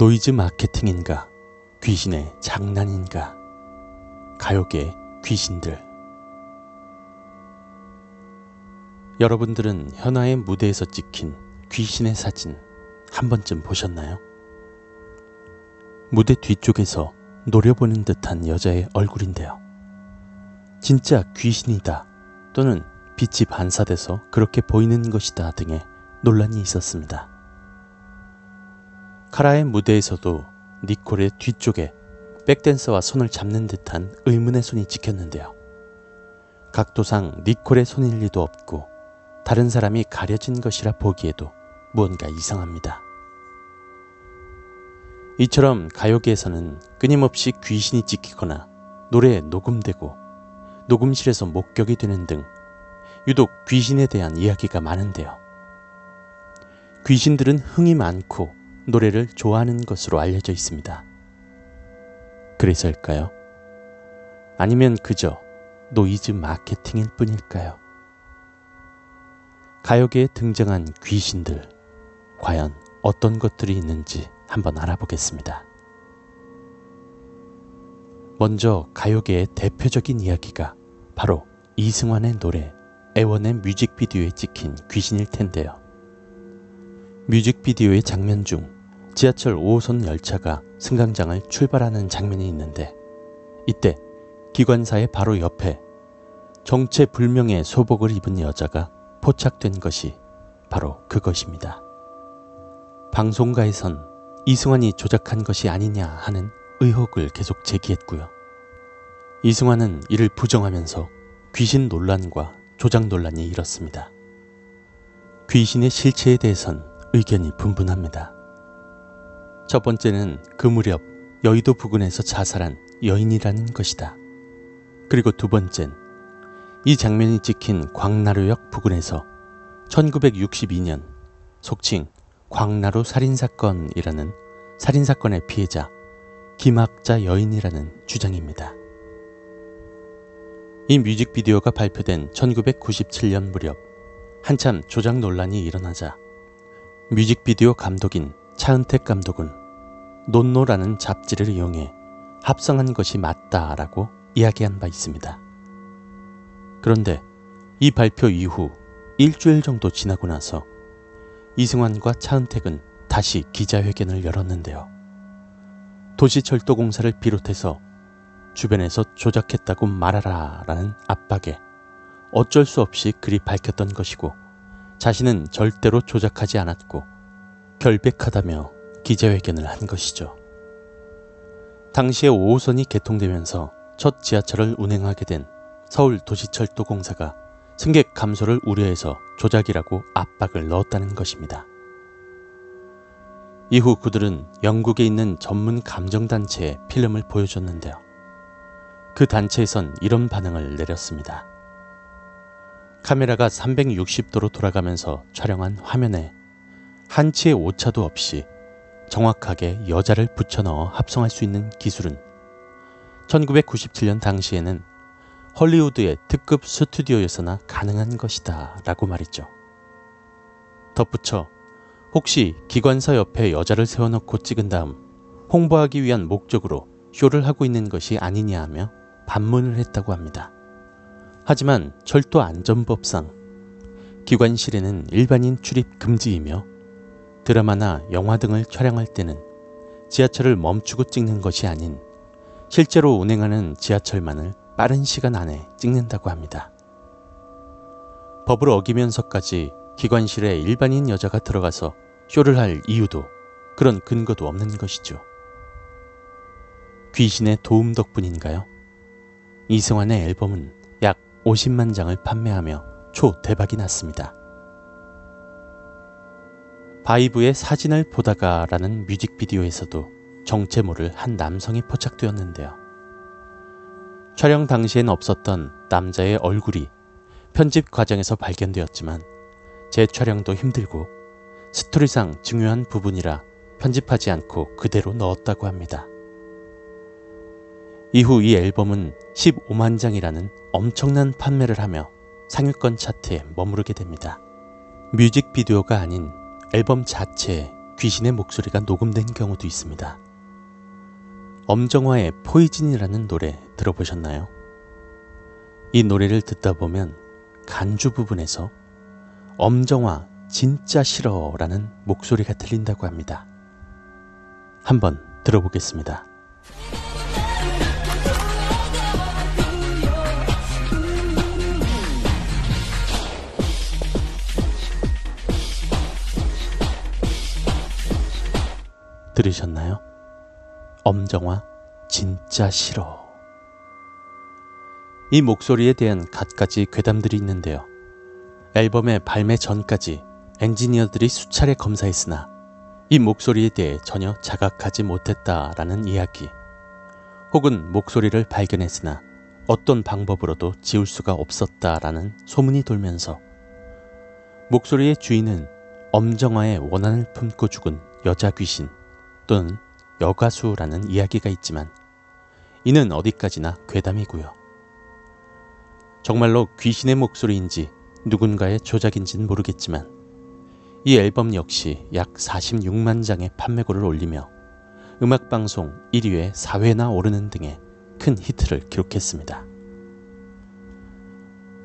노이즈 마케팅인가? 귀신의 장난인가? 가요계 귀신들. 여러분들은 현아의 무대에서 찍힌 귀신의 사진 한 번쯤 보셨나요? 무대 뒤쪽에서 노려보는 듯한 여자의 얼굴인데요. 진짜 귀신이다 또는 빛이 반사돼서 그렇게 보이는 것이다 등의 논란이 있었습니다. 카라의 무대에서도 니콜의 뒤쪽에 백댄서와 손을 잡는 듯한 의문의 손이 찍혔는데요. 각도상 니콜의 손일 리도 없고 다른 사람이 가려진 것이라 보기에도 무언가 이상합니다. 이처럼 가요계에서는 끊임없이 귀신이 찍히거나 노래에 녹음되고 녹음실에서 목격이 되는 등 유독 귀신에 대한 이야기가 많은데요. 귀신들은 흥이 많고 노래를 좋아하는 것으로 알려져 있습니다. 그래서일까요? 아니면 그저 노이즈 마케팅일 뿐일까요? 가요계에 등장한 귀신들, 과연 어떤 것들이 있는지 한번 알아보겠습니다. 먼저 가요계의 대표적인 이야기가 바로 이승환의 노래 애원의 뮤직비디오에 찍힌 귀신일 텐데요. 뮤직비디오의 장면 중 지하철 5호선 열차가 승강장을 출발하는 장면이 있는데 이때 기관사의 바로 옆에 정체불명의 소복을 입은 여자가 포착된 것이 바로 그것입니다. 방송가에선 이승환이 조작한 것이 아니냐 하는 의혹을 계속 제기했고요. 이승환은 이를 부정하면서 귀신 논란과 조작 논란이 일었습니다. 귀신의 실체에 대해선 의견이 분분합니다. 첫 번째는 그 무렵 여의도 부근에서 자살한 여인이라는 것이다. 그리고 두 번째는 이 장면이 찍힌 광나루역 부근에서 1962년 속칭 광나루 살인사건이라는 살인사건의 피해자 김학자 여인이라는 주장입니다. 이 뮤직비디오가 발표된 1997년 무렵 한참 조작 논란이 일어나자 뮤직비디오 감독인 차은택 감독은 논노라는 잡지를 이용해 합성한 것이 맞다라고 이야기한 바 있습니다. 그런데 이 발표 이후 일주일 정도 지나고 나서 이승환과 차은택은 다시 기자회견을 열었는데요. 도시철도공사를 비롯해서 주변에서 조작했다고 말하라 라는 압박에 어쩔 수 없이 그리 밝혔던 것이고 자신은 절대로 조작하지 않았고 결백하다며 기자회견을 한 것이죠. 당시에 5호선이 개통되면서 첫 지하철을 운행하게 된 서울 도시철도공사가 승객 감소를 우려해서 조작이라고 압박을 넣었다는 것입니다. 이후 그들은 영국에 있는 전문 감정단체에 필름을 보여줬는데요. 그 단체에선 이런 반응을 내렸습니다. 카메라가 360도로 돌아가면서 촬영한 화면에 한치의 오차도 없이 정확하게 여자를 붙여넣어 합성할 수 있는 기술은 1997년 당시에는 헐리우드의 특급 스튜디오에서나 가능한 것이다 라고 말했죠. 덧붙여 혹시 기관사 옆에 여자를 세워놓고 찍은 다음 홍보하기 위한 목적으로 쇼를 하고 있는 것이 아니냐 하며 반문을 했다고 합니다. 하지만 철도 안전법상 기관실에는 일반인 출입 금지이며 드라마나 영화 등을 촬영할 때는 지하철을 멈추고 찍는 것이 아닌 실제로 운행하는 지하철만을 빠른 시간 안에 찍는다고 합니다. 법을 어기면서까지 기관실에 일반인 여자가 들어가서 쇼를 할 이유도 그런 근거도 없는 것이죠. 귀신의 도움 덕분인가요? 이승환의 앨범은 약 50만 장을 판매하며 초대박이 났습니다. 바이브의 사진을 보다가 라는 뮤직비디오에서도 정체 모를 한 남성이 포착되었는데요. 촬영 당시엔 없었던 남자의 얼굴이 편집 과정에서 발견되었지만 재촬영도 힘들고 스토리상 중요한 부분이라 편집하지 않고 그대로 넣었다고 합니다. 이후 이 앨범은 15만 장이라는 엄청난 판매를 하며 상위권 차트에 머무르게 됩니다. 뮤직비디오가 아닌 앨범 자체에 귀신의 목소리가 녹음된 경우도 있습니다. 엄정화의 포이즌이라는 노래 들어보셨나요? 이 노래를 듣다 보면 간주 부분에서 엄정화 진짜 싫어라는 목소리가 들린다고 합니다. 한번 들어보겠습니다. 들으셨나요? 엄정화 진짜 싫어. 이 목소리에 대한 갖가지 괴담들이 있는데요. 앨범의 발매 전까지 엔지니어들이 수차례 검사했으나 이 목소리에 대해 전혀 자각하지 못했다라는 이야기. 혹은 목소리를 발견했으나 어떤 방법으로도 지울 수가 없었다라는 소문이 돌면서 목소리의 주인은 엄정화의 원한을 품고 죽은 여자 귀신 또는 여가수라는 이야기가 있지만 이는 어디까지나 괴담이고요. 정말로 귀신의 목소리인지 누군가의 조작인지는 모르겠지만 이 앨범 역시 약 46만 장의 판매고를 올리며 음악방송 1위에 4회나 오르는 등의 큰 히트를 기록했습니다.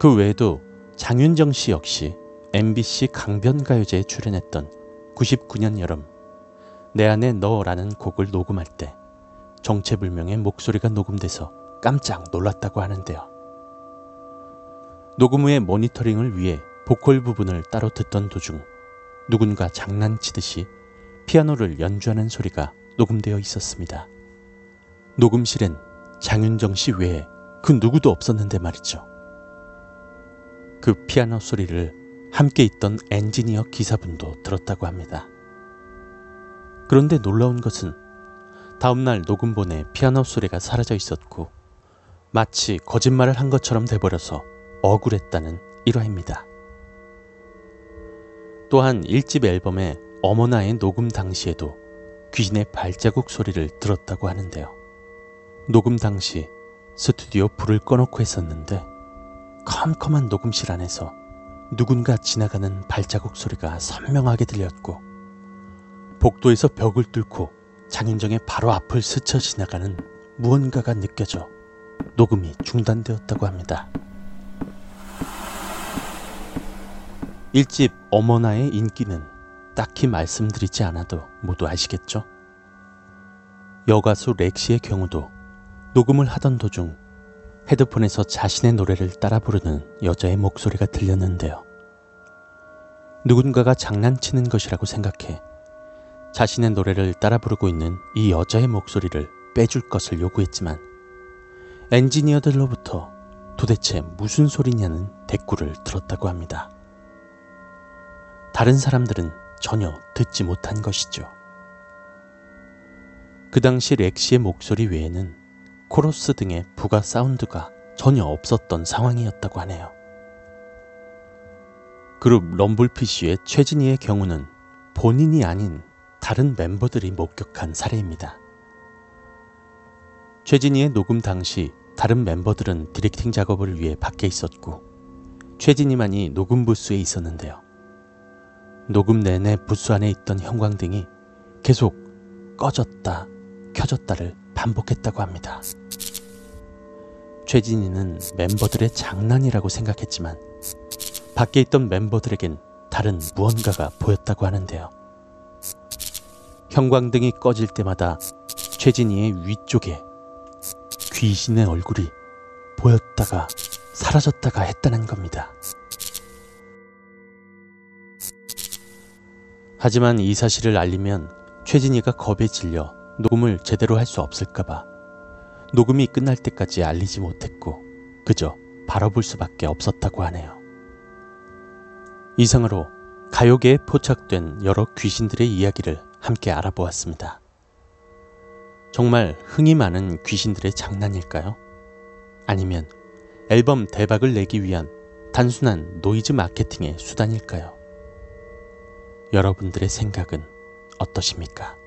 그 외에도 장윤정 씨 역시 MBC 강변가요제에 출연했던 99년 여름 내 안에 너라는 곡을 녹음할 때 정체불명의 목소리가 녹음돼서 깜짝 놀랐다고 하는데요. 녹음 후의 모니터링을 위해 보컬 부분을 따로 듣던 도중 누군가 장난치듯이 피아노를 연주하는 소리가 녹음되어 있었습니다. 녹음실엔 장윤정 씨 외에 그 누구도 없었는데 말이죠. 그 피아노 소리를 함께 있던 엔지니어 기사분도 들었다고 합니다. 그런데 놀라운 것은 다음날 녹음본에 피아노 소리가 사라져 있었고 마치 거짓말을 한 것처럼 돼버려서 억울했다는 일화입니다. 또한 1집 앨범의 어머나의 녹음 당시에도 귀신의 발자국 소리를 들었다고 하는데요. 녹음 당시 스튜디오 불을 꺼놓고 했었는데 컴컴한 녹음실 안에서 누군가 지나가는 발자국 소리가 선명하게 들렸고 복도에서 벽을 뚫고 장윤정의 바로 앞을 스쳐 지나가는 무언가가 느껴져 녹음이 중단되었다고 합니다. 1집 어머나의 인기는 딱히 말씀드리지 않아도 모두 아시겠죠? 여가수 렉시의 경우도 녹음을 하던 도중 헤드폰에서 자신의 노래를 따라 부르는 여자의 목소리가 들렸는데요. 누군가가 장난치는 것이라고 생각해 자신의 노래를 따라 부르고 있는 이 여자의 목소리를 빼줄 것을 요구했지만 엔지니어들로부터 도대체 무슨 소리냐는 대꾸를 들었다고 합니다. 다른 사람들은 전혀 듣지 못한 것이죠. 그 당시 렉시의 목소리 외에는 코러스 등의 부가 사운드가 전혀 없었던 상황이었다고 하네요. 그룹 럼블피쉬의 최진희의 경우는 본인이 아닌 다른 멤버들이 목격한 사례입니다. 최진희의 녹음 당시 다른 멤버들은 디렉팅 작업을 위해 밖에 있었고 최진희만이 녹음 부스에 있었는데요. 녹음 내내 부스 안에 있던 형광등이 계속 꺼졌다 켜졌다를 반복했다고 합니다. 최진희는 멤버들의 장난이라고 생각했지만 밖에 있던 멤버들에겐 다른 무언가가 보였다고 하는데요. 형광등이 꺼질 때마다 최진희의 위쪽에 귀신의 얼굴이 보였다가 사라졌다가 했다는 겁니다. 하지만 이 사실을 알리면 최진희가 겁에 질려 녹음을 제대로 할 수 없을까봐 녹음이 끝날 때까지 알리지 못했고 그저 바라볼 수밖에 없었다고 하네요. 이상으로 가요계에 포착된 여러 귀신들의 이야기를 함께 알아보았습니다. 정말 흥이 많은 귀신들의 장난일까요? 아니면 앨범 대박을 내기 위한 단순한 노이즈 마케팅의 수단일까요? 여러분들의 생각은 어떠십니까?